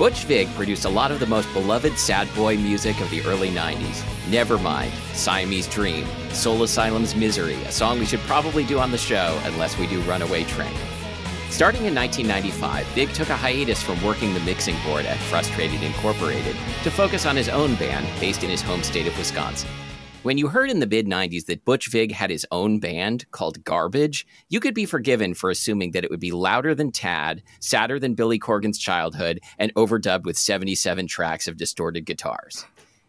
Butch Vig produced a lot of the most beloved sad boy music of the early 90s. Nevermind, Siamese Dream, Soul Asylum's Misery, a song we should probably do on the show unless we do Runaway Train. Starting in 1995, Vig took a hiatus from working the mixing board at Frustrated Incorporated to focus on his own band based in his home state of Wisconsin. When you heard in the mid 90s that Butch Vig had his own band called Garbage, you could be forgiven for assuming that it would be louder than Tad, sadder than Billy Corgan's childhood, and overdubbed with 77 tracks of distorted guitars.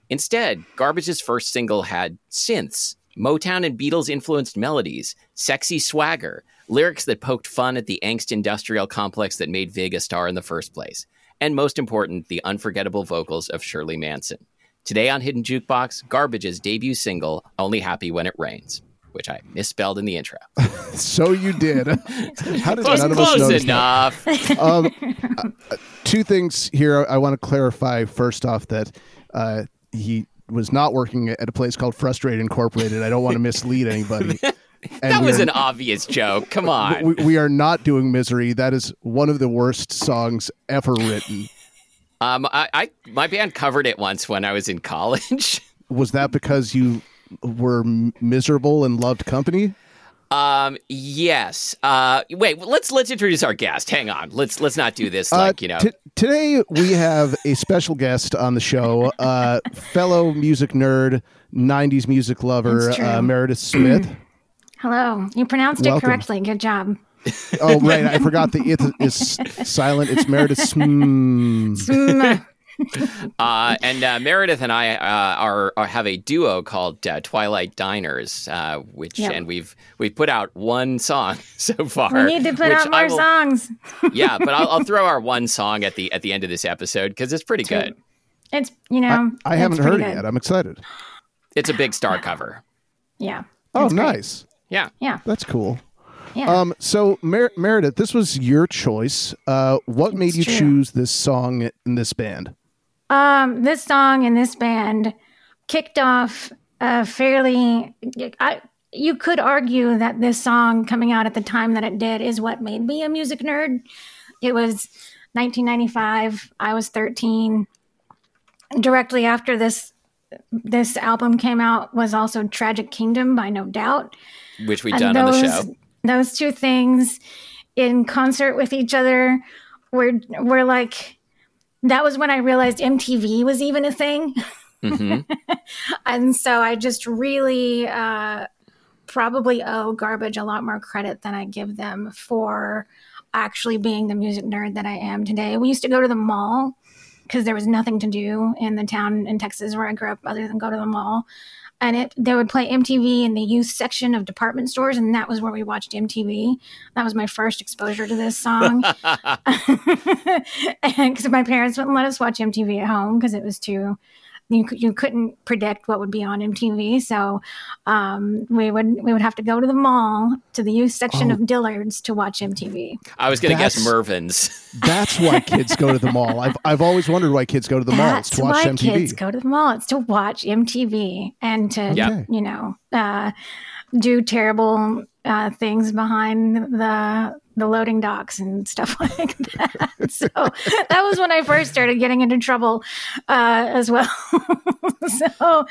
Instead, Garbage's first single had synths, Motown and Beatles influenced melodies, sexy swagger, lyrics that poked fun at the angst industrial complex that made Vig a star in the first place, and most important, the unforgettable vocals of Shirley Manson. Today on Hidden Jukebox, Garbage's debut single, Only Happy When It Rains, which I misspelled in the intro. so you did. How did close, none of us notice enough. That? Um, uh, two things here I want to clarify. First off, that uh, he was not working at a place called Frustrated Incorporated. I don't want to mislead anybody. And that was are, an obvious joke. Come on. We, we, are not doing Misery. That is one of the worst songs ever written. Um, I, I my band covered it once when I was in college. was that because you were miserable and loved company? Um. Yes. Uh. Wait. Let's let's introduce our guest. Hang on. Let's let's not do this uh, like uh, you know. T- today we have a special guest on the show. Uh, fellow music nerd, '90s music lover, uh, Meredith Smith. Hello. You pronounced Welcome. it correctly. Good job. oh right, I forgot the it is silent. It's Meredith. Sm- uh, and uh, Meredith and I uh, are, are, have a duo called uh, Twilight Diners, uh, which yep. and we've we've put out one song so far. We need to put out more will, songs. yeah, but I'll, I'll, throw our one song at the at the end of this episode because it's pretty good. It's you know I, I haven't heard it yet. I'm excited. It's a big star cover. Yeah. Oh, nice. Yeah. Yeah. That's cool. Yeah. Um, so Mer- Meredith, this was your choice. Uh, what it's made you true. choose this song in this band? Um, this song in this band kicked off a fairly. I, you could argue that this song coming out at the time that it did is what made me a music nerd. It was 1995. I was 13. Directly after this this album came out was also Tragic Kingdom by No Doubt, which we've done those, on the show those two things in concert with each other were were like that was when I realized MTV was even a thing. Mm-hmm. and so I just really uh, probably owe Garbage a lot more credit than I give them for actually being the music nerd that I am today. We used to go to the mall because there was nothing to do in the town in Texas where I grew up other than go to the mall and it they would play MTV in the youth section of department stores, and that was where we watched MTV. That was my first exposure to this song, because my parents wouldn't let us watch MTV at home because it was too you, you couldn't predict what would be on MTV. So um, we would we would have to go to the mall to the youth section oh. of Dillard's to watch MTV. I was going to guess Mervyn's. That's why kids go to the mall. I've I've always wondered why kids go to the mall. It's to watch why MTV. kids go to the mall. It's to watch MTV and to okay. you know uh, do terrible uh, things behind the the loading docks and stuff like that. so that was when I first started getting into trouble uh, as well. so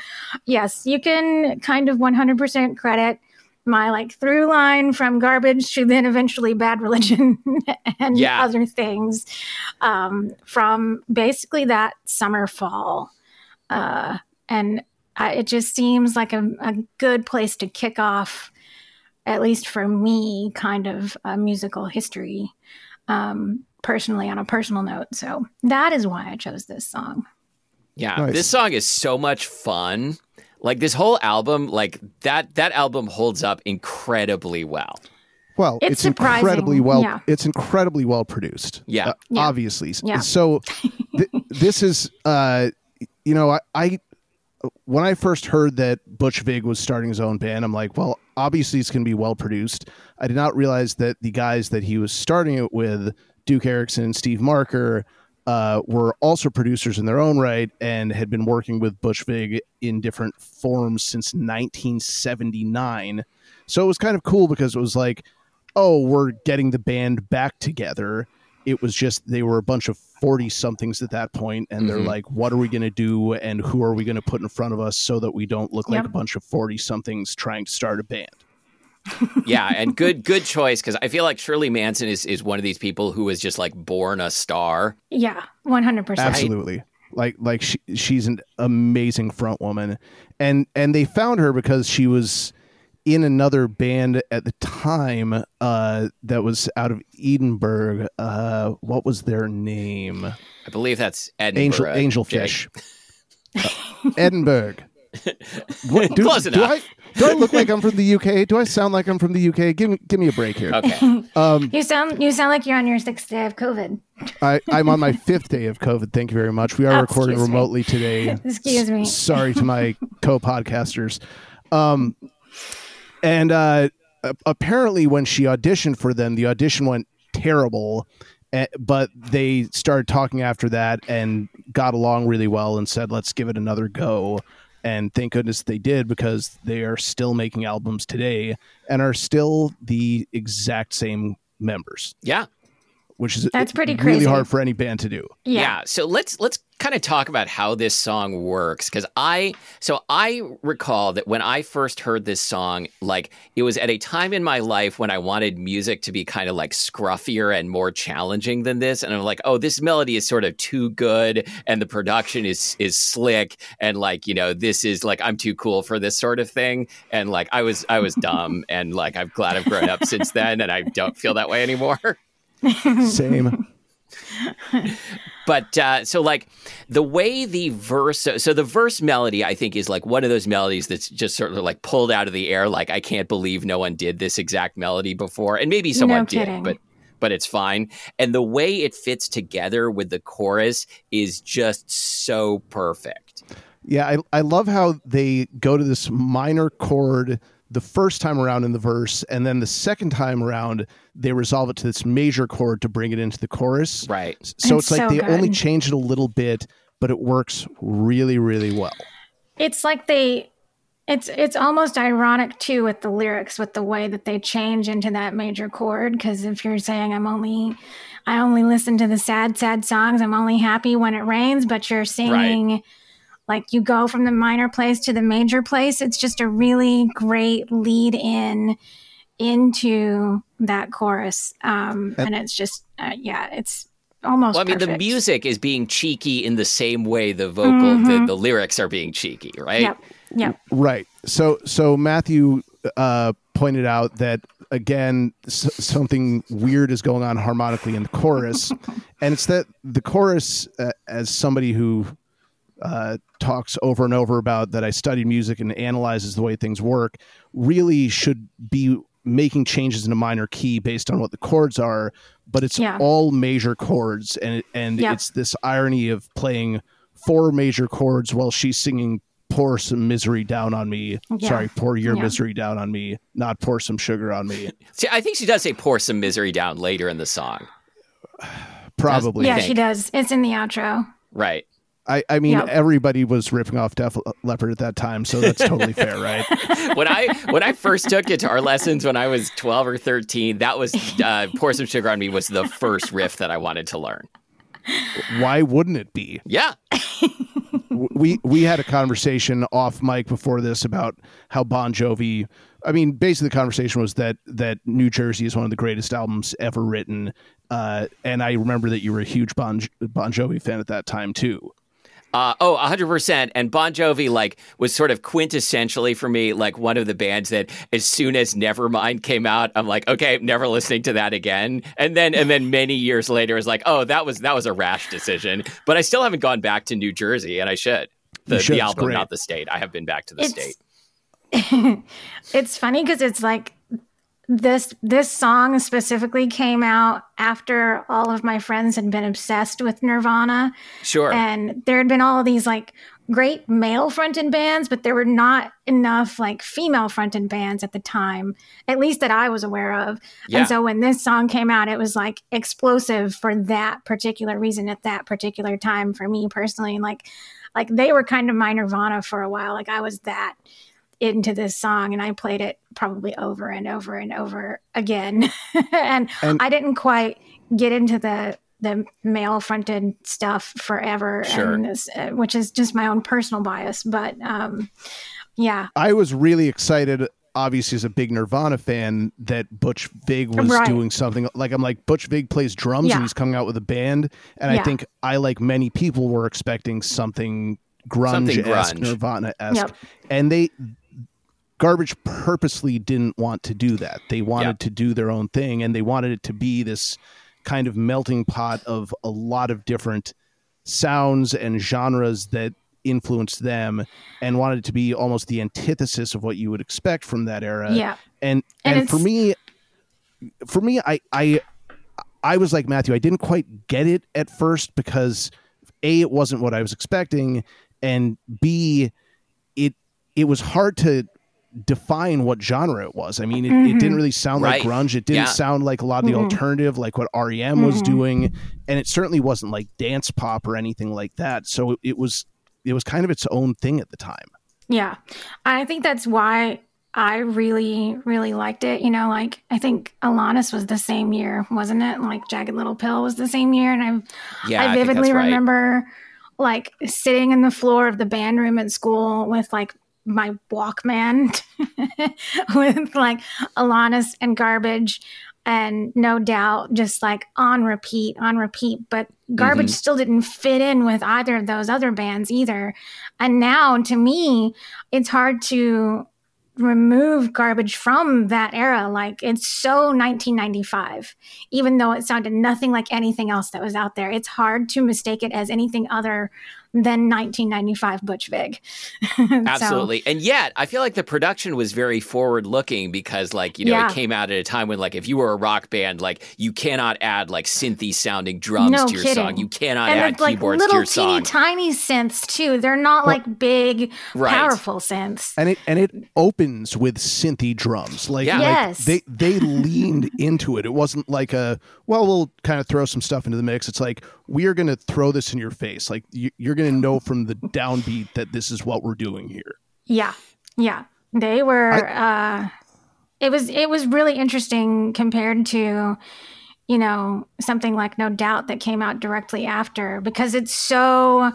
yes, you can kind of 100% credit my like through line from garbage to then eventually bad religion and yeah. other things um, from basically that summer fall uh, and I, it just seems like a, a good place to kick off at least for me, kind of a musical history um, personally on a personal note. So that is why I chose this song. Yeah, nice. this song is so much fun. Like this whole album, like that that album holds up incredibly well. Well, it's, it's incredibly well. Yeah. It's incredibly well produced. Yeah, uh, yeah. obviously. Yeah. So th- this is, uh, you know, I, I when I first heard that Butch Vig was starting his own band, I'm like, well, obviously it's going to be well produced. I did not realize that the guys that he was starting it with, Duke Erickson, and Steve Marker, uh, were also producers in their own right and had been working with Butch Vig in different forms since 1979. So it was kind of cool because it was like, oh, we're getting the band back together it was just they were a bunch of 40 somethings at that point and they're mm-hmm. like what are we going to do and who are we going to put in front of us so that we don't look yep. like a bunch of 40 somethings trying to start a band yeah, and good good choice because I feel like Shirley Manson is is one of these people who was just like born a star. Yeah, one hundred percent. Absolutely. Like like she, she's an amazing front woman, and and they found her because she was in another band at the time uh, that was out of Edinburgh. Uh, what was their name? I believe that's Edinburgh. Angel Angelfish. uh, Edinburgh. What, do, Close do I do I look like I'm from the UK? Do I sound like I'm from the UK? Give me give me a break here. Okay. Um, you sound you sound like you're on your sixth day of COVID. I, I'm on my fifth day of COVID. Thank you very much. We are oh, recording remotely me. today. excuse me. S- sorry to my co-podcasters. Um, and uh, apparently, when she auditioned for them, the audition went terrible. Eh, but they started talking after that and got along really well and said, "Let's give it another go." And thank goodness they did because they are still making albums today and are still the exact same members. Yeah. Which is that's pretty really crazy. hard for any band to do. Yeah. yeah. So let's let's kind of talk about how this song works because I so I recall that when I first heard this song, like it was at a time in my life when I wanted music to be kind of like scruffier and more challenging than this, and I'm like, oh, this melody is sort of too good, and the production is is slick, and like you know, this is like I'm too cool for this sort of thing, and like I was I was dumb, and like I'm glad I've grown up since then, and I don't feel that way anymore. Same. but uh, so like the way the verse so, so, the verse melody i think is like one of those melodies that's just sort of like pulled out of the air like i can't believe no one did this exact melody before. And maybe someone no did but but it's fine. And the way it fits together with the chorus is just so perfect. Yeah i, I love how they go to this minor chord the first time around in the verse, and then the second time around they resolve it to this major chord to bring it into the chorus. Right. So it's, it's like so they good. only change it a little bit, but it works really, really well. It's like they it's it's almost ironic too with the lyrics with the way that they change into that major chord because if you're saying I'm only I only listen to the sad sad songs, I'm only happy when it rains, but you're singing right like you go from the minor place to the major place. It's just a really great lead in into that chorus. Um, and it's just, uh, yeah, it's almost. Well, I mean, perfect. the music is being cheeky in the same way the vocal, mm-hmm. the, the lyrics are being cheeky, right? Yep. Yep. Right. So, so Matthew uh, pointed out that again s- something weird is going on harmonically in the chorus, and it's that the chorus, uh, as somebody who uh, talks over and over about that I studied music and analyzes the way things work really should be making changes in a minor key based on what the chords are, but it's yeah. all major chords, and and yeah. it's this irony of playing four major chords while she's singing pour some misery down on me. Yeah. Sorry, pour your yeah. misery down on me, not pour some sugar on me. See, I think she does say pour some misery down later in the song. Probably. Yeah, she does. It's in the outro. Right. I, I mean, yep. everybody was ripping off Def Leppard at that time, so that's totally fair, right? when I when I first took guitar lessons when I was twelve or thirteen, that was uh, "Pour Some Sugar on Me" was the first riff that I wanted to learn. Why wouldn't it be? Yeah. we we had a conversation off mic before this about how Bon Jovi. I mean, basically, the conversation was that that New Jersey is one of the greatest albums ever written, uh, and I remember that you were a huge Bon Bon Jovi fan at that time too. Uh, oh, 100%. And Bon Jovi, like, was sort of quintessentially for me, like, one of the bands that as soon as Nevermind came out, I'm like, okay, never listening to that again. And then, and then many years later, was like, oh, that was, that was a rash decision. But I still haven't gone back to New Jersey, and I should. The, should, the album, not the state. I have been back to the it's, state. it's funny because it's like this this song specifically came out after all of my friends had been obsessed with Nirvana. Sure. And there had been all of these like great male fronted bands, but there were not enough like female fronted bands at the time, at least that I was aware of. Yeah. And so when this song came out, it was like explosive for that particular reason at that particular time for me personally. And like like they were kind of my Nirvana for a while. Like I was that into this song and I played it probably over and over and over again. and, and, I didn't quite get into the the male fronted stuff forever, sure. this, uh, which is just my own personal bias. But um, yeah, I was really excited. Obviously, as a big Nirvana fan, that Butch Vig was right. doing something like I'm like Butch Vig plays drums yeah. and he's coming out with a band, and yeah. I think I like many people were expecting something grunge esque, Nirvana esque, yep. and they Garbage purposely didn't want to do that. They wanted yep. to do their own thing, and they wanted it to be this kind of melting pot of a lot of different sounds and genres that influenced them and wanted it to be almost the antithesis of what you would expect from that era. Yeah. And and, and for me for me I I I was like Matthew, I didn't quite get it at first because A, it wasn't what I was expecting, and B, it it was hard to define what genre it was. I mean, it, mm-hmm. it didn't really sound right. like grunge. It didn't yeah. sound like a lot of the mm-hmm. alternative, like what REM mm-hmm. was doing, and it certainly wasn't like dance pop or anything like that. So it was it was kind of its own thing at the time. Yeah, I think that's why I really really liked it. You know, like I think Alanis was the same year, wasn't it? Like Jagged Little Pill was the same year, and I yeah, I vividly I remember. Like sitting in the floor of the band room at school with like my Walkman with like Alanis and garbage and no doubt just like on repeat on repeat but garbage mm-hmm. still didn't fit in with either of those other bands either and now to me it's hard to remove garbage from that era like it's so 1995 even though it sounded nothing like anything else that was out there it's hard to mistake it as anything other than 1995 Butch Vig. Absolutely. so, and yet, I feel like the production was very forward looking because, like, you know, yeah. it came out at a time when, like, if you were a rock band, like, you cannot add, like, synthy sounding drums no to your kidding. song. You cannot and add it's, like, keyboards little to your teeny, song. tiny synths, too. They're not, well, like, big, right. powerful synths. And it, and it opens with synthy drums. Like, yeah. like yes. they, they leaned into it. It wasn't like a, well, we'll kind of throw some stuff into the mix. It's like, we are going to throw this in your face. Like, you, you're going to know from the downbeat that this is what we're doing here. Yeah. Yeah. They were I, uh it was it was really interesting compared to you know something like no doubt that came out directly after because it's so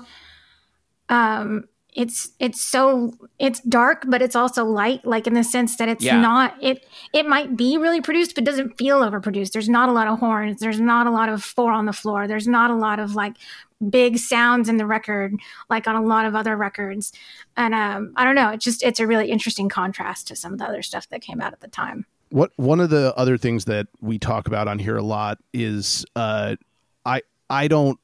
um it's it's so it's dark but it's also light like in the sense that it's yeah. not it it might be really produced but doesn't feel overproduced. There's not a lot of horns. There's not a lot of four on the floor. There's not a lot of like big sounds in the record like on a lot of other records. And um i don't know. It's just it's a really interesting contrast to some of the other stuff that came out at the time. What one of the other things that we talk about on here a lot is uh i i don't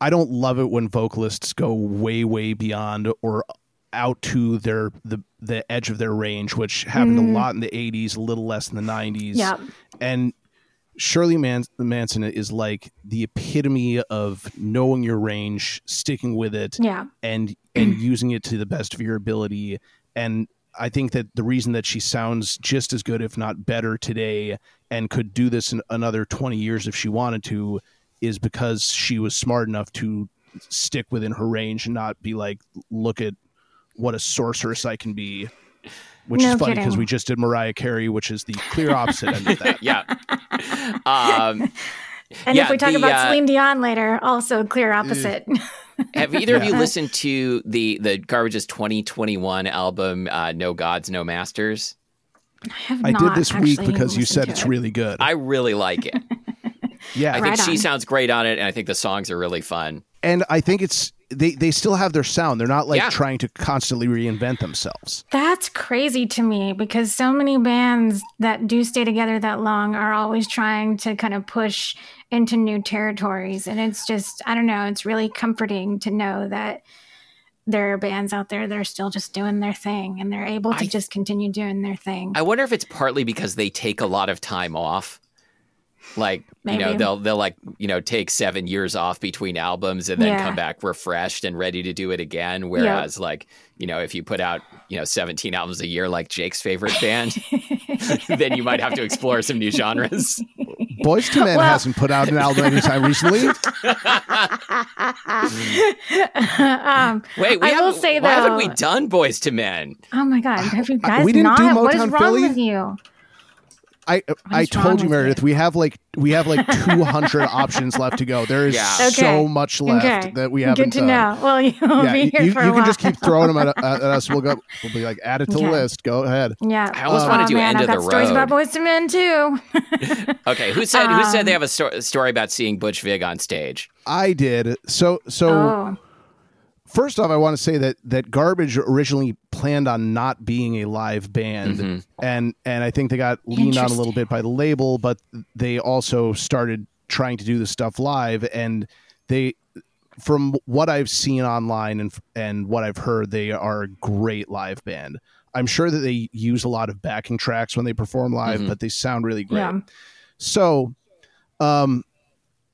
I don't love it when vocalists go way way beyond or out to their the the edge of their range, which happened mm. a lot in the '80s, a little less in the '90s. Yeah, and Shirley Manson is like the epitome of knowing your range, sticking with it, yeah, and and using it to the best of your ability. And I think that the reason that she sounds just as good, if not better, today, and could do this in another twenty years if she wanted to, is because she was smart enough to stick within her range and not be like, look at what a sorceress I can be. Which no is funny because we just did Mariah Carey, which is the clear opposite end of that. yeah. Um, and yeah, if we talk the, about uh, Celine Dion later, also clear opposite. have either yeah. of you listened to the the Garbage's 2021 album, uh, No Gods, No Masters? I, haven't. I did this week because you said it's it. really good. I really like it. Yeah, I think right she sounds great on it, and I think the songs are really fun. And I think it's they they still have their sound. They're not like yeah. trying to constantly reinvent themselves. That's crazy to me because so many bands that do stay together that long are always trying to kind of push into new territories and it's just I don't know, it's really comforting to know that there are bands out there that are still just doing their thing and they're able to I, just continue doing their thing. I wonder if it's partly because they take a lot of time off like Maybe. you know they'll they'll like you know take seven years off between albums and then yeah. come back refreshed and ready to do it again whereas yep. like you know if you put out you know 17 albums a year like jake's favorite band then you might have to explore some new genres Boyz II Men well, hasn't put out an album anytime recently. um, Wait, we I will say why haven't we done Boyz II Men? Oh my God, have you guys we didn't not? Do Motown what is wrong Philly? with you? I I told you, Meredith. We have like we have like 200 options left to go. There is yeah. okay. so much left okay. that we haven't. Good to done. know. Well, you'll yeah, be here you, for you a can just keep throwing them at, at, us. We'll go. We'll be like, add it to okay. the list. Go ahead. Yeah. I always uh, want to do man, end I've of the road. Stories about Boyz II Men too. okay, who said um, who said they um, have a sto- story about seeing Butch Vig on stage? I did. So so. Oh First off, I want to say that that Garbage originally planned on not being a live band, mm-hmm. and and I think they got leaned on a little bit by the label, but they also started trying to do the stuff live, and they, from what I've seen online and and what I've heard, they are a great live band. I'm sure that they use a lot of backing tracks when they perform live, mm-hmm. but they sound really great. Yeah. So, um,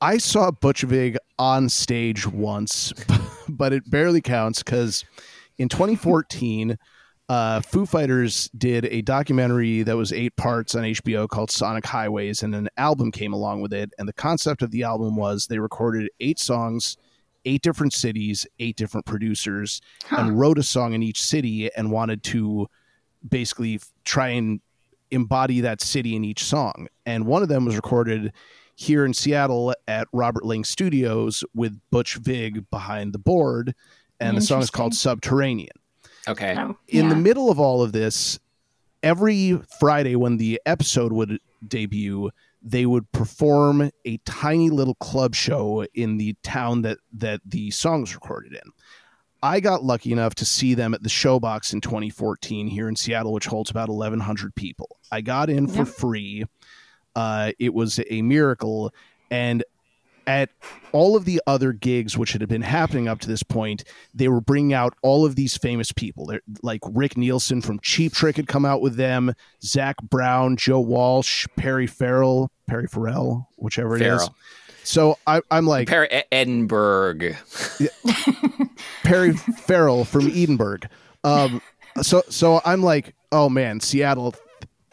I saw Butch Vig on stage once, but it barely counts because in 2014, uh, Foo Fighters did a documentary that was eight parts on HBO called Sonic Highways, and an album came along with it. And the concept of the album was they recorded eight songs, eight different cities, eight different producers, huh. and wrote a song in each city and wanted to basically try and embody that city in each song. And one of them was recorded here in Seattle at Robert Lang Studios with Butch Vig behind the board, and the song is called Subterranean. Okay. Oh, in the middle of all of this, every Friday when the episode would debut, they would perform a tiny little club show in the town that that the song was recorded in. I got lucky enough to see them at the Showbox in 2014 here in Seattle, which holds about 1,100 people. I got in for free uh, it was a miracle. And at all of the other gigs which had been happening up to this point, they were bringing out all of these famous people. They're, like Rick Nielsen from Cheap Trick had come out with them, Zac Brown, Joe Walsh, Perry Farrell, Perry Farrell, whichever it Farrell. is. So I, am like Perry Edinburgh, Perry Farrell from Edinburgh. Um, so so I'm like, oh man, Seattle.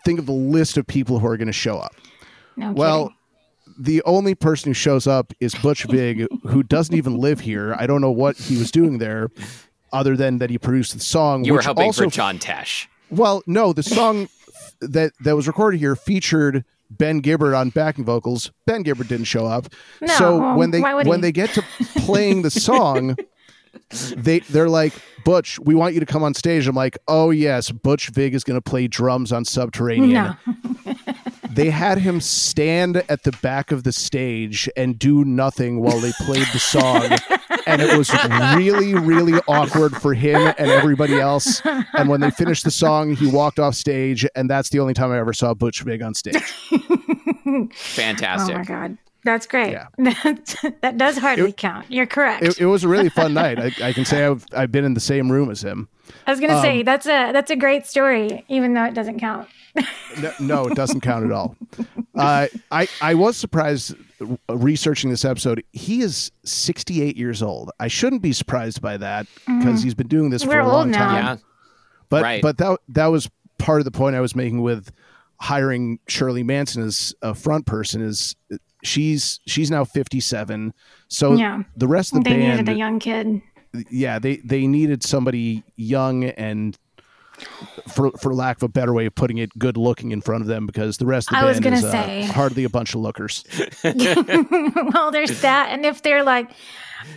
Think of the list of people who are going to show up. No well, kidding. the only person who shows up is Butch Vig, who doesn't even live here. I don't know what he was doing there, other than that he produced the song. You were helping also, for John Tesh. Well, no, the song that that was recorded here featured Ben Gibbard on backing vocals. Ben Gibbard didn't show up. No, so when they when he? they get to playing the song, they they're like, Butch, we want you to come on stage. I'm like, oh yes, Butch Vig is going to play drums on Subterranean. No. They had him stand at the back of the stage and do nothing while they played the song. and it was really, really awkward for him and everybody else. And when they finished the song, he walked off stage, and that's the only time I ever saw Butch Vig on stage. Fantastic. Oh my god. That's great. Yeah. that does hardly it, count. You're correct. It, it, was a really fun night. I, I, can say I've I've been in the same room as him. I was going to um, say that's a that's a great story, even though it doesn't count. no, no, it doesn't count at all. Uh, I I was surprised researching this episode. He is 68 years old. I shouldn't be surprised by that because mm-hmm. he's been doing this We're for a long time. Yeah. But right. but that that was part of the point I was making with hiring Shirley Manson as a front person is she's she's now 57 so yeah. the rest of the they band needed a young kid yeah they they needed somebody young and for for lack of a better way of putting it, good looking in front of them because the rest of the I band is uh, hardly a bunch of lookers. well, there's that, and if they're like,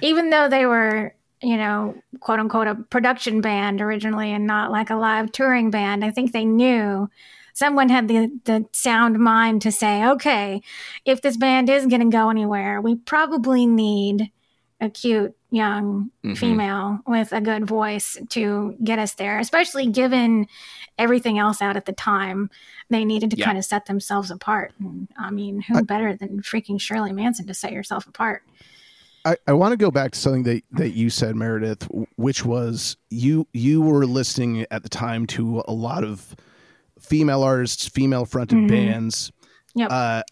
even though they were, you know, quote unquote, a production band originally and not like a live touring band, I think they knew someone had the the sound mind to say, okay, if this band is going to go anywhere, we probably need a cute young mm-hmm. female with a good voice to get us there, especially given everything else out at the time. They needed to yeah. kind of set themselves apart. And, I mean, who I, better than freaking Shirley Manson to set yourself apart? I, I want to go back to something that, that you said, Meredith, which was you you were listening at the time to a lot of female artists, female fronted mm-hmm. bands. Yep. Uh,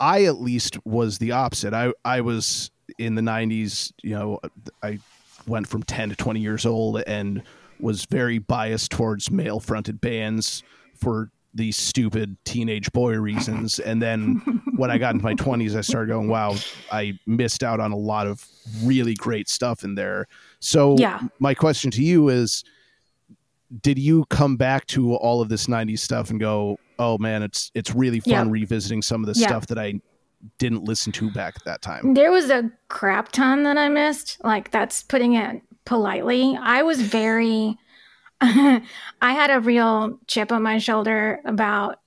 I at least was the opposite. I I was in the 90s, you know, I went from 10 to 20 years old and was very biased towards male fronted bands for these stupid teenage boy reasons. And then when I got into my 20s, I started going, wow, I missed out on a lot of really great stuff in there. So, yeah. my question to you is Did you come back to all of this 90s stuff and go, oh man, it's it's really fun yep. revisiting some of the yep. stuff that I didn't listen to back at that time. There was a crap ton that I missed. Like that's putting it politely. I was very I had a real chip on my shoulder about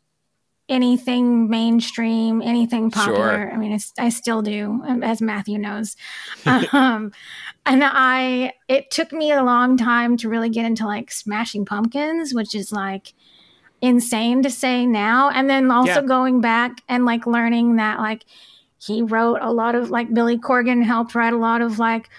anything mainstream, anything popular. Sure. I mean, I still do, as Matthew knows. um, and I, it took me a long time to really get into like Smashing Pumpkins, which is like insane to say now. And then also yeah. going back and like learning that like he wrote a lot of like Billy Corgan helped write a lot of like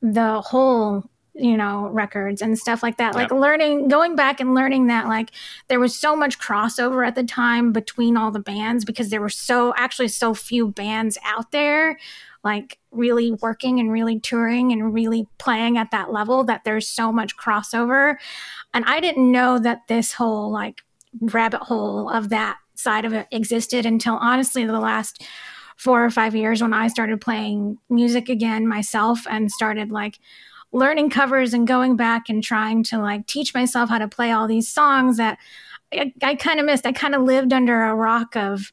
the whole you know records and stuff like that. Like learning going back and learning that like there was so much crossover at the time between all the bands because there were so actually so few bands out there like really working and really touring and really playing at that level that there's so much crossover. And i didn't know that this whole like rabbit hole of that side of it existed until honestly the last four or five years when i started playing music again myself and started like learning covers and going back and trying to like teach myself how to play all these songs that I, I kind of missed. I kind of lived under a rock of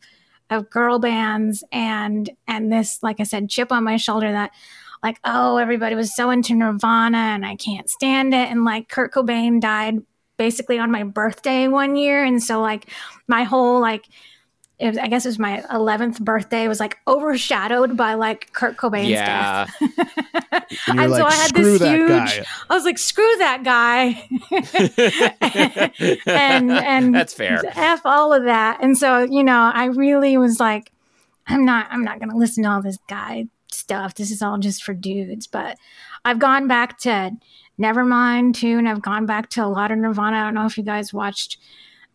of girl bands and and this like I said chip on my shoulder that like oh everybody was so into Nirvana and I can't stand it and like Kurt Cobain died basically on my birthday one year and so like my whole like was, I guess it was my 11th birthday It was like overshadowed by like Kurt Cobain's yeah. death. and, and like, so I had this huge, guy. I was like, screw that guy. and, and that's fair. F all of that. And so, you know, I really was like, I'm not, I'm not going to listen to all this guy stuff. This is all just for dudes. But I've gone back to Nevermind too. And I've gone back to a lot of Nirvana. I don't know if you guys watched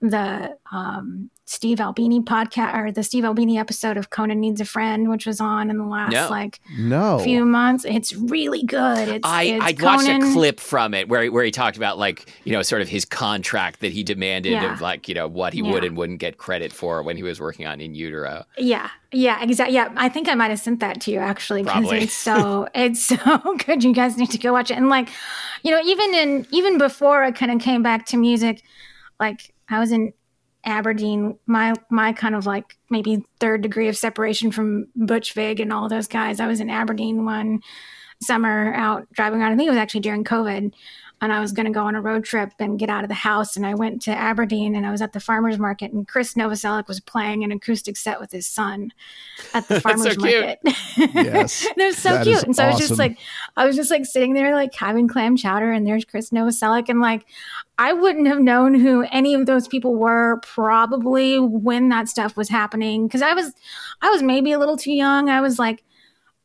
the um, Steve Albini podcast or the Steve Albini episode of Conan Needs a Friend, which was on in the last no. like no. few months. It's really good. It's, I, it's I watched a clip from it where where he talked about like you know sort of his contract that he demanded yeah. of like you know what he yeah. would and wouldn't get credit for when he was working on In Utero. Yeah, yeah, exactly. Yeah, I think I might have sent that to you actually because it's so it's so good. You guys need to go watch it. And like, you know, even in even before I kind of came back to music, like I was in Aberdeen, my my kind of like maybe third degree of separation from Butch Vig and all those guys. I was in Aberdeen one summer out driving around. I think it was actually during COVID and I was going to go on a road trip and get out of the house. And I went to Aberdeen and I was at the farmer's market and Chris Novoselic was playing an acoustic set with his son at the farmer's so market. yes. it was so cute. And so awesome. I was just like, I was just like sitting there, like having clam chowder and there's Chris Novoselic. And like, I wouldn't have known who any of those people were probably when that stuff was happening. Cause I was, I was maybe a little too young. I was like,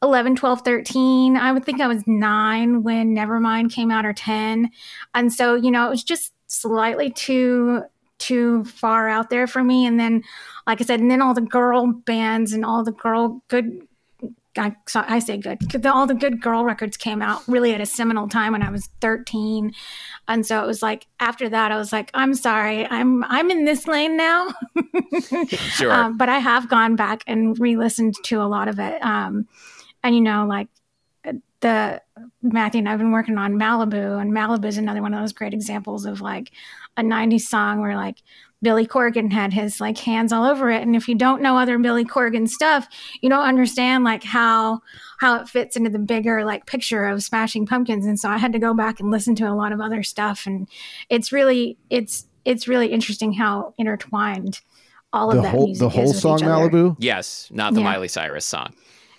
11, 12, 13. I would think I was nine when Nevermind came out or 10. And so, you know, it was just slightly too too far out there for me. And then, like I said, and then all the girl bands and all the girl good I, I say good. All the good girl records came out really at a seminal time when I was 13, and so it was like after that I was like, I'm sorry, I'm I'm in this lane now. sure. Um, but I have gone back and re-listened to a lot of it. Um, and you know like uh, the Matthew and I've been working on Malibu, and Malibu is another one of those great examples of like a 90s song where like Billy Corgan had his like hands all over it. And if you don't know other Billy Corgan stuff, you don't understand like how how it fits into the bigger like picture of Smashing Pumpkins. And so I had to go back and listen to a lot of other stuff. And it's really it's it's really interesting how intertwined all of the that whole, music the whole song Malibu. Yes, not the yeah. Miley Cyrus song.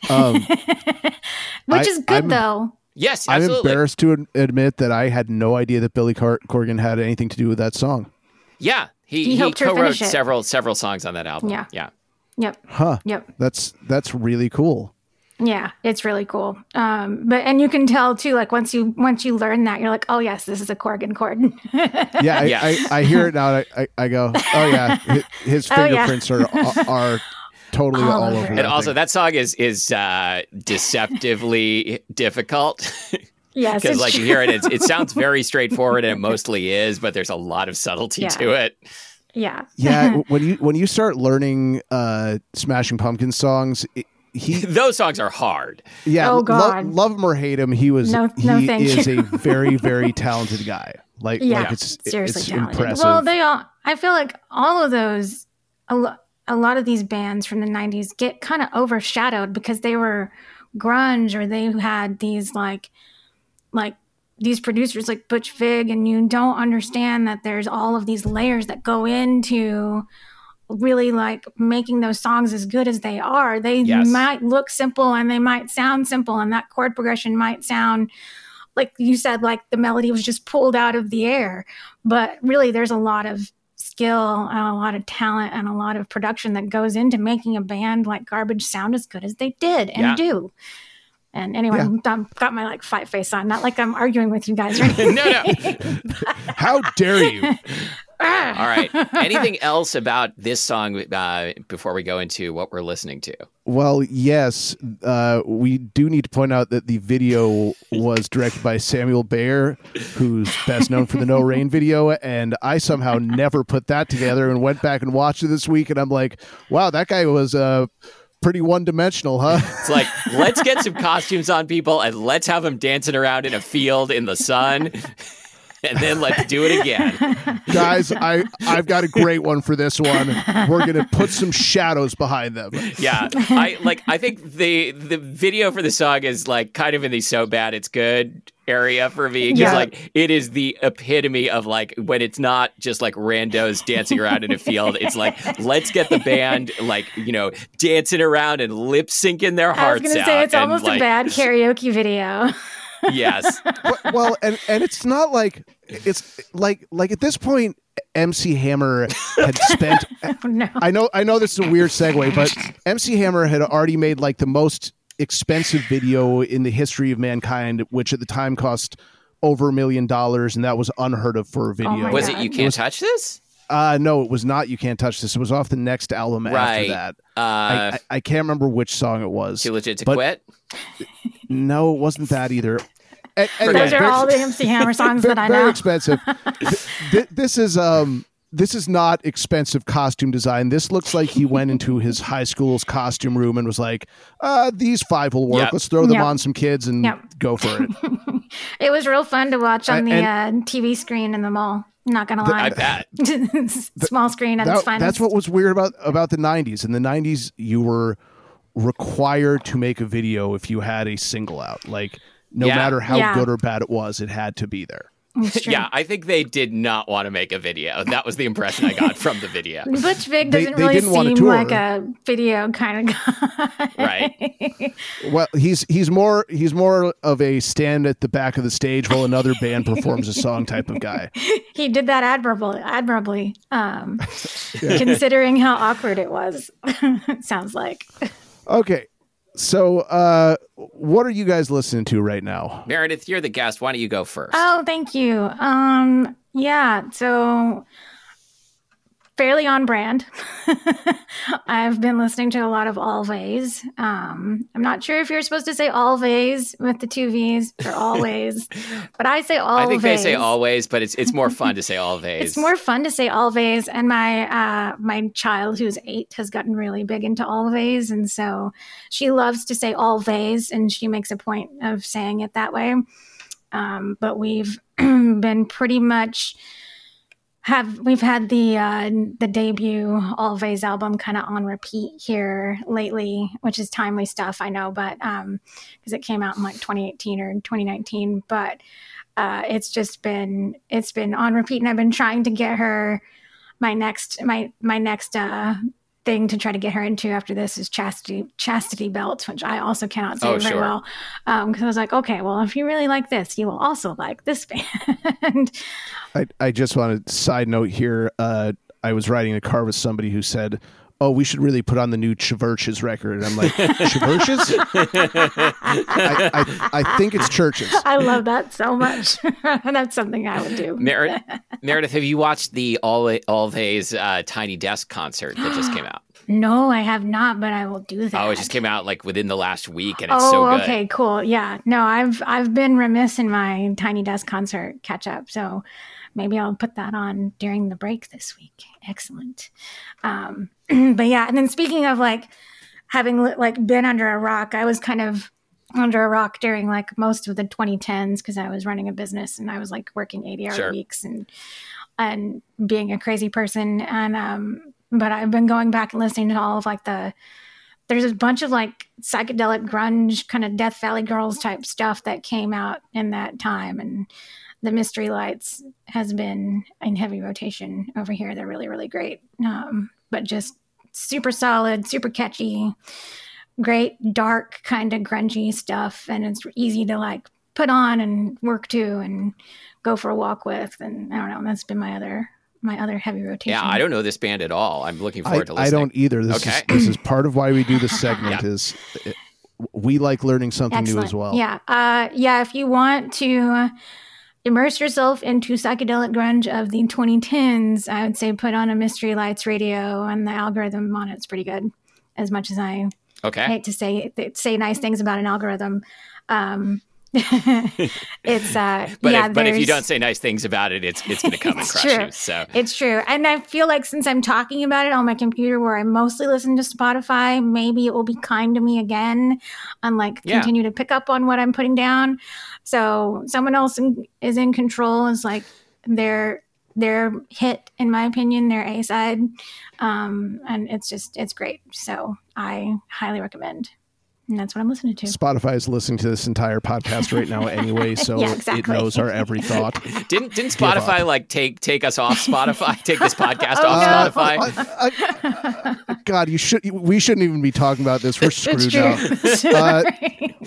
Um, Which is good I'm, though. Yes, absolutely. I'm embarrassed to admit that I had no idea that Billy Car- Corgan had anything to do with that song. Yeah, he, he, he co-wrote several several songs on that album. Yeah, yeah, yep, huh, yep. That's that's really cool. Yeah, it's really cool. Um, but and you can tell too, like once you once you learn that, you're like, oh yes, this is a Corgan chord. yeah, I, yeah. I, I, hear it now. I, I, I go, oh yeah, his, fingerprints oh, yeah. are are totally all, all over. And also, that song is is uh, deceptively difficult. Yes, because like you hear it, it sounds very straightforward, and it mostly is, but there's a lot of subtlety yeah. to it. Yeah, yeah. when you when you start learning uh, Smashing Pumpkins songs. It, he those songs are hard. Yeah, oh God. Lo- love him or hate him, he was no, no, he is you. a very very talented guy. Like, yeah, like it's seriously it's talented. impressive. Well, they all. I feel like all of those a, lot of these bands from the 90s get kind of overshadowed because they were grunge or they had these like like these producers like Butch Vig and you don't understand that there's all of these layers that go into really like making those songs as good as they are. They yes. might look simple and they might sound simple and that chord progression might sound like you said like the melody was just pulled out of the air. But really there's a lot of skill and a lot of talent and a lot of production that goes into making a band like Garbage sound as good as they did and yeah. do. And anyway, yeah. I've got my like fight face on. Not like I'm arguing with you guys or anything. no, no. How dare you? All right. Anything else about this song uh, before we go into what we're listening to? Well, yes. Uh, we do need to point out that the video was directed by Samuel Bayer, who's best known for the No Rain video. And I somehow never put that together and went back and watched it this week. And I'm like, wow, that guy was. Uh, pretty one dimensional, huh? It's like, let's get some costumes on people and let's have them dancing around in a field in the sun. and then let's do it again. Guys, I I've got a great one for this one. We're gonna put some shadows behind them. Yeah, I like. I think the the video for the song is like kind of in the so bad it's good area for me because yeah. like it is the epitome of like when it's not just like randos dancing around in a field it's like let's get the band like you know dancing around and lip syncing their hearts out. I was gonna say it's almost like, a bad karaoke video yes. well, and and it's not like it's like like at this point MC Hammer had spent oh, no. I know I know this is a weird segue, but MC Hammer had already made like the most expensive video in the history of mankind, which at the time cost over a million dollars, and that was unheard of for a video. Oh was God. it You Can't it was, Touch This? Uh, no, it was not. You can't touch this. It was off the next album right. after that. Uh, I, I, I, can't remember which song it was. Too legit to quit. No, it wasn't that either. And, and Those are all the MC Hammer songs that I know. Very expensive. this is um this is not expensive costume design. This looks like he went into his high school's costume room and was like, uh, "These five will work. Yep. Let's throw them yep. on some kids and yep. go for it." it was real fun to watch on the uh, TV screen in the mall. Not gonna lie, I bet small screen at that, its finest. That's what was weird about about the '90s. In the '90s, you were required to make a video if you had a single out. Like no yeah. matter how yeah. good or bad it was, it had to be there. yeah, I think they did not want to make a video. That was the impression I got from the video. Butch Vig doesn't they, they really seem like a video kind of guy. Right. well, he's he's more he's more of a stand at the back of the stage while another band performs a song type of guy. He did that admirably, admirably, um, yeah. considering how awkward it was. sounds like. Okay, so, uh, what are you guys listening to right now? Meredith, you're the guest. Why don't you go first? Oh, thank you. Um, yeah. So, fairly on brand. I've been listening to a lot of Alvvays. Um, I'm not sure if you're supposed to say Alvvays with the two V's or always, but I say Always. I think they say always, but it's it's more fun to say Alvvays. it's more fun to say Alvvays, and my uh, my child who's eight has gotten really big into Alvvays, and so she loves to say Alvvays, and she makes a point of saying it that way. Um, but we've been pretty much have we've had the uh, the debut Alvvays album kind of on repeat here lately, which is timely stuff I know, but um because it came out in like 2018 or 2019, but uh, it's just been it's been on repeat, and I've been trying to get her my next my my next uh thing to try to get her into after this is chastity chastity belts, which I also cannot say oh, very sure. well. Because um, I was like, okay, well, if you really like this, you will also like this band. I, I just want to side note here. Uh, I was writing a car with somebody who said, oh, we should really put on the new CHVRCHES record. And I'm like, CHVRCHES? I, I, I, think it's churches. I love that so much. That's something I would do. Meredith, Meredith have you watched the All Alvvays uh, Tiny Desk concert that just came out? No, I have not, but I will do that. Oh, it just came out like within the last week, and it's oh, so good. okay, cool. Yeah, no, I've I've been remiss in my Tiny Desk concert catch up, so maybe I'll put that on during the break this week. Excellent. Um, but yeah, and then speaking of like having like been under a rock, I was kind of under a rock during like most of the 2010s because I was running a business and I was like working 80 hour sure. weeks and and being a crazy person and um but I've been going back and listening to all of like the there's a bunch of like psychedelic grunge kind of Death Valley Girls type stuff that came out in that time and the Mystery Lights has been in heavy rotation over here. They're really really great. Um, but just super solid, super catchy, great dark kind of grungy stuff and it's easy to like put on and work to and go for a walk with and I don't know, that's been my other my other heavy rotation. Yeah, I don't know this band at all. I'm looking forward I, to listening. I don't either. This okay. is this is part of why we do this segment. yeah. Is it, we like learning something Excellent. new as well. Yeah, uh, yeah. If you want to immerse yourself into psychedelic grunge of the 2010s, I would say put on a Mystery Lights radio, and the algorithm on it's pretty good. As much as I okay. hate to say say nice things about an algorithm. Um, it's uh but yeah if, but if you don't say nice things about it it's it's going to come and crush true. you so it's true and i feel like since i'm talking about it on my computer where i mostly listen to spotify maybe it will be kind to me again and like yeah. continue to pick up on what i'm putting down so someone else in, is in control is like their their hit in my opinion their a side. Um and it's just it's great. So i highly recommend and that's what I'm listening to. Spotify is listening to this entire podcast right now anyway, so yeah, exactly. it knows our every thought. didn't didn't Spotify like take take us off Spotify? take this podcast oh, off Spotify? I, I, God, you should. We shouldn't even be talking about this. We're screwed now. Uh,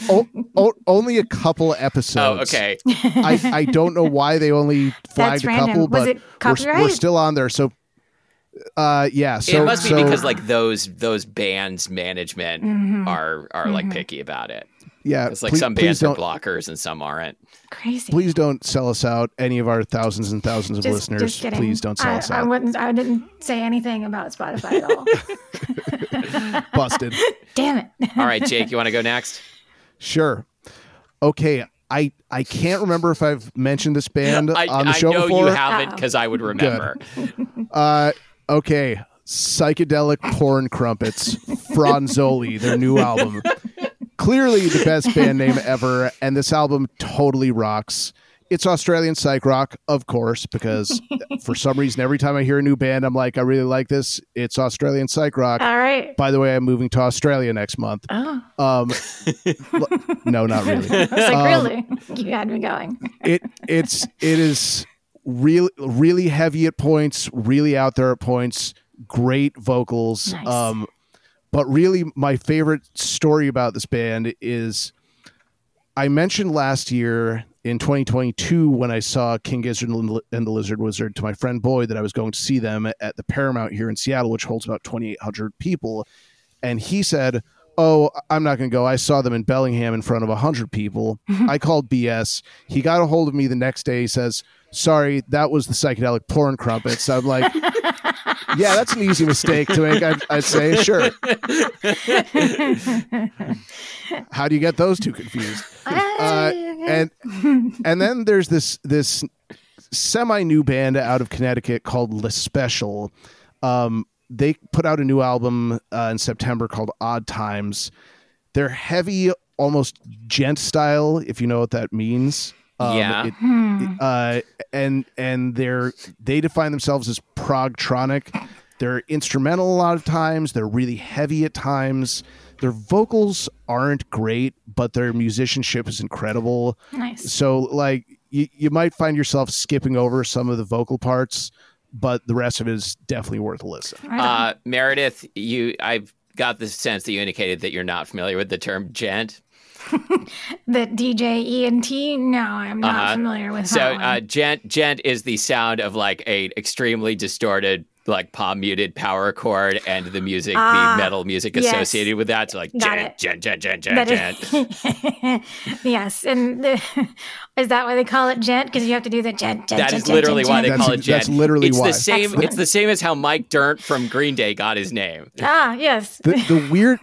o- o- only a couple episodes. Oh, okay. I, I don't know why they only flagged a couple, but we're, we're still on there. So uh, yeah. So it must be so, because like those those bands management mm-hmm. are are mm-hmm. like picky about it. Yeah, it's like please, some bands are blockers and some aren't. Crazy. Please don't sell us out. Any of our thousands and thousands of just, listeners, just please don't sell I, us out. I wouldn't. I didn't say anything about Spotify at all. Busted. Damn it. all right, Jake, you want to go next? Sure. Okay, I I can't remember if I've mentioned this band I, on the show I know before. you haven't because I would remember. uh, okay, psychedelic porn crumpets, Fronzoli, their new album. Clearly the best band name ever, and this album totally rocks. It's Australian psych rock, of course, because for some reason, every time I hear a new band, I'm like, I really like this. It's Australian psych rock. All right. By the way, I'm moving to Australia next month. Oh. Um, no, not really. I was like, um, really? You had me going. it it's it is really really heavy at points, really out there at points. Great vocals. Nice. Um, but really, my favorite story about this band is I mentioned last year in 2022 when I saw King Gizzard and the Lizard Wizard to my friend Boyd that I was going to see them at the Paramount here in Seattle, which holds about 2,800 people. And he said, Oh, I'm not going to go. I saw them in Bellingham in front of 100 people. I called BS. He got a hold of me the next day. He says, sorry, that was the psychedelic porn crumpets. I'm like, yeah, that's an easy mistake to make. I'd, I'd say, sure. How do you get those two confused? Uh, and and then there's this this semi new band out of Connecticut called Le Special. Um, they put out a new album uh, in September called Odd Times. They're heavy, almost djent style, if you know what that means. Um, yeah. It, hmm. uh, and and they're they define themselves as progtronic. They're instrumental a lot of times. They're really heavy at times. Their vocals aren't great, but their musicianship is incredible. Nice. So like you, you might find yourself skipping over some of the vocal parts, but the rest of it is definitely worth a listen. Uh, Meredith, you I've got the sense that you indicated that you're not familiar with the term djent. The DJ ENT? No, I'm not uh-huh. familiar with so, that. So, uh, djent djent is the sound of like a extremely distorted like palm muted power chord and the music, the ah, metal music yes. associated with that. So like djent, djent, djent, djent, djent, djent. yes, and the, is that why they call it djent? Because you have to do the gent. djent. That djent, is literally djent, why djent. they call it djent. That's literally it's why. the same. Excellent. It's the same as how Mike Dirnt from Green Day got his name. Ah, yes. The, the weird,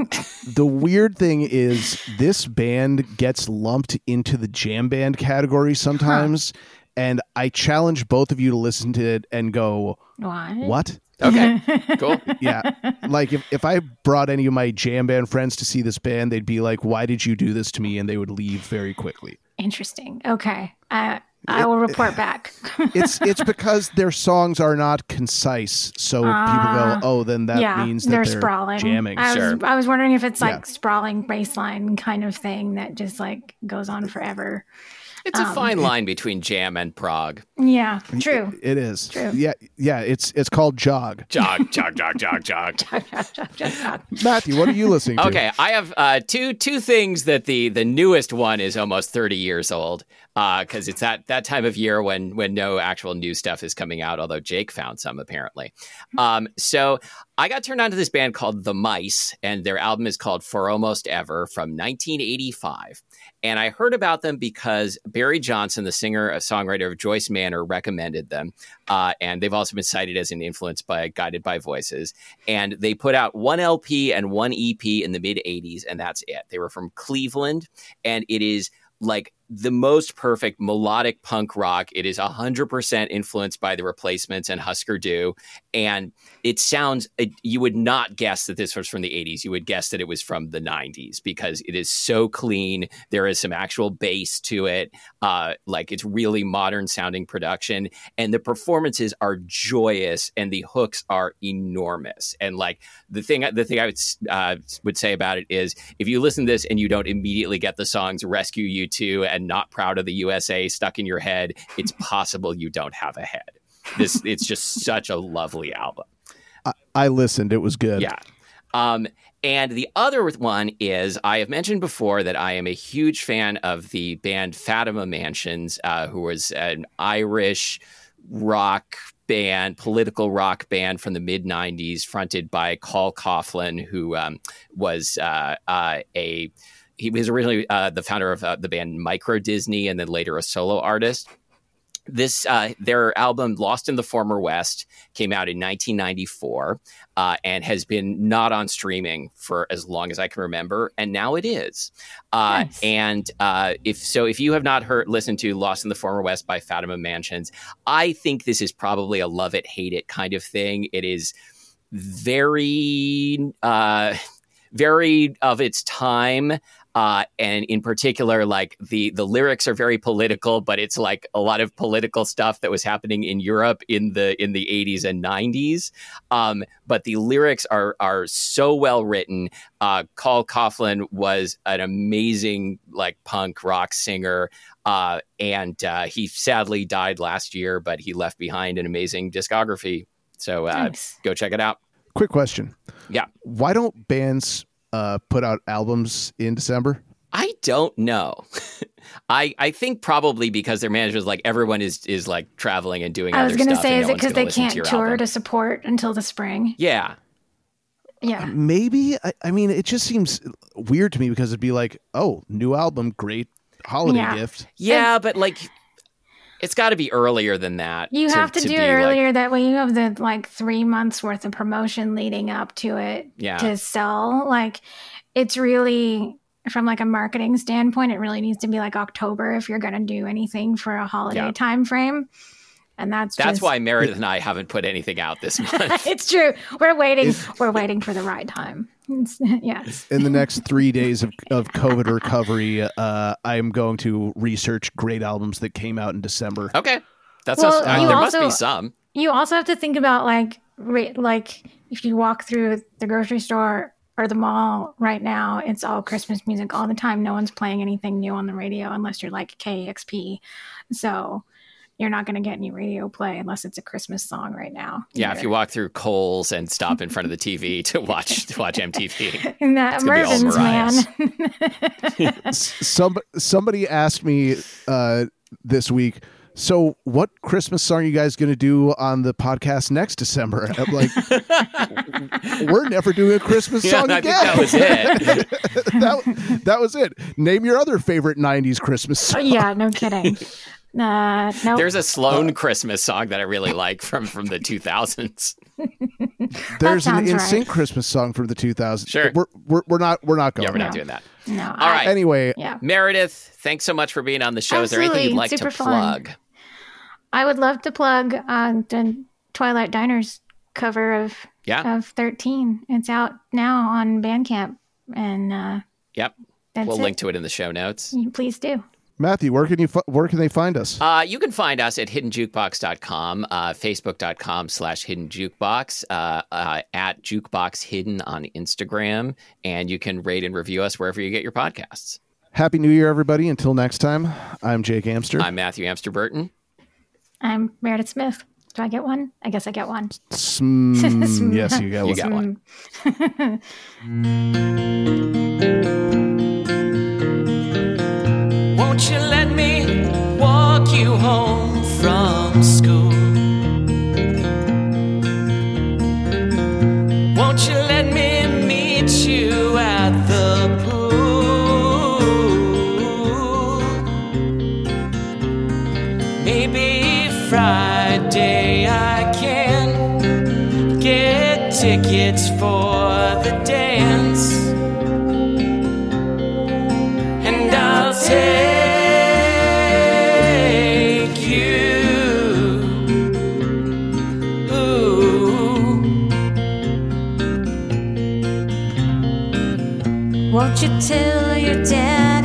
the weird thing is this band gets lumped into the jam band category sometimes. Huh. And I challenge both of you to listen to it and go, What? What? Okay, cool. Yeah. Like if, if I brought any of my jam band friends to see this band, they'd be like, why did you do this to me? And they would leave very quickly. Interesting. Okay. Uh, I will report back. it's it's because their songs are not concise, so uh, people go, ah. "Oh, then that yeah, means that they're, they're sprawling." Jamming. I was, I was wondering if it's like yeah. sprawling baseline kind of thing that just like goes on forever. It's a um, fine line between jam and prog. Yeah, true. It, it is. True. Yeah, yeah. It's it's called jog. Jog, jog, jog, jog, jog. jog, jog, jog, jog. Matthew, what are you listening to? Okay, I have uh, two two things that the the newest one is almost thirty years old because uh, it's that that time of year when when no actual new stuff is coming out. Although Jake found some apparently. Um, so I got turned on to this band called The Mice, and their album is called For Almost Ever from 1985. And I heard about them because Barry Johnson, the singer and songwriter of Joyce Manor, recommended them. Uh, and they've also been cited as an influence by Guided by Voices. And they put out one LP and one EP in the mid 80s, and that's it. They were from Cleveland, and it is like the most perfect melodic punk rock. It is 100% influenced by the replacements and Husker Du. And it sounds, it, you would not guess that this was from the 80s. You would guess that it was from the 90s because it is so clean. There is some actual bass to it. Uh, like it's really modern sounding production. And the performances are joyous and the hooks are enormous. And like the thing, the thing I would, uh, would say about it is if you listen to this and you don't immediately get the songs Rescue You Too and and not proud of the USA stuck in your head, it's possible you don't have a head. This it's just such a lovely album. I, I listened; it was good. Yeah. Um, and the other one is I have mentioned before that I am a huge fan of the band Fatima Mansions, uh, who was an Irish rock band, political rock band from the mid 90s, fronted by Carl Coughlan, who um, was uh, uh, a he was originally uh, the founder of uh, the band Micro Disney and then later a solo artist. This uh, their album "Lost in the Former West" came out in 1994 uh, and has been not on streaming for as long as I can remember, and now it is. Uh, nice. And uh, if so, if you have not heard listened to "Lost in the Former West" by Fatima Mansions, I think this is probably a love it hate it kind of thing. It is very uh, very of its time uh, and in particular, like the the lyrics are very political, but it's like a lot of political stuff that was happening in Europe in the in the 80s and 90s. Um, but the lyrics are are so well written. Uh, Carl Coughlan was an amazing like punk rock singer, uh, and uh, he sadly died last year, but he left behind an amazing discography. So uh, nice. go check it out. Quick question. Yeah. Why don't bands uh, put out albums in December? I don't know. I I think probably because their managers like everyone is is like traveling and doing. I was going to say, is no it because they can't to tour album. to support until the spring? Yeah. Yeah. Uh, maybe. I, I, mean, it just seems weird to me because it'd be like, oh, new album, great holiday yeah. gift. Yeah, and, but like it's got to be earlier than that. You to, have to, to do it earlier. Like, that way you have the like three months worth of promotion leading up to it yeah. to sell. Like it's really from like a marketing standpoint, it really needs to be like October if you're going to do anything for a holiday yeah. time frame. And that's that's just, why Meredith and I haven't put anything out this month. it's true. We're waiting. we're waiting for the right time. yes. In the next three days of, of COVID recovery, uh, I'm going to research great albums that came out in December. Okay, that's well, uh, there also, must be some. You also have to think about like like if you walk through the grocery store or the mall right now, it's all Christmas music all the time. No one's playing anything new on the radio unless you're like KEXP. So you're not going to get any radio play unless it's a Christmas song right now. Yeah, if you walk through Kohl's and stop in front of the TV to watch to watch MTV, and that Mervyn's man. Some somebody asked me uh, this week so what Christmas song are you guys going to do on the podcast next December? I'm like, we're never doing a Christmas yeah, song I again. that was it. that, that was it. Name your other favorite '90s Christmas song. Yeah, no kidding. Uh, nope. There's a Sloan Christmas song that I really like from from the 2000s. There's an NSYNC right. Christmas song from the 2000s. Sure, we're we're, we're not we're not going. Yeah, we're no. not doing that. No. All right. Anyway, yeah. Meredith, thanks so much for being on the show. Absolutely. Is there anything you'd like Super to plug? Fun. I would love to plug uh, the Twilight Diners cover of yeah. of 13. It's out now on Bandcamp, and uh, yep, we'll it. link to it in the show notes. Please do. Matthew, where can you where can they find us? Uh, you can find us at hiddenjukebox.com, uh, facebook.com slash hiddenjukebox, uh, uh, at jukebox hidden on Instagram, and you can rate and review us wherever you get your podcasts. Happy New Year, everybody. Until next time, I'm Jake Amster. I'm Matthew Amster Burton. I'm Meredith Smith. Do I get one? I guess I get one. Sm- yes, you get one. You got one. you tell your dad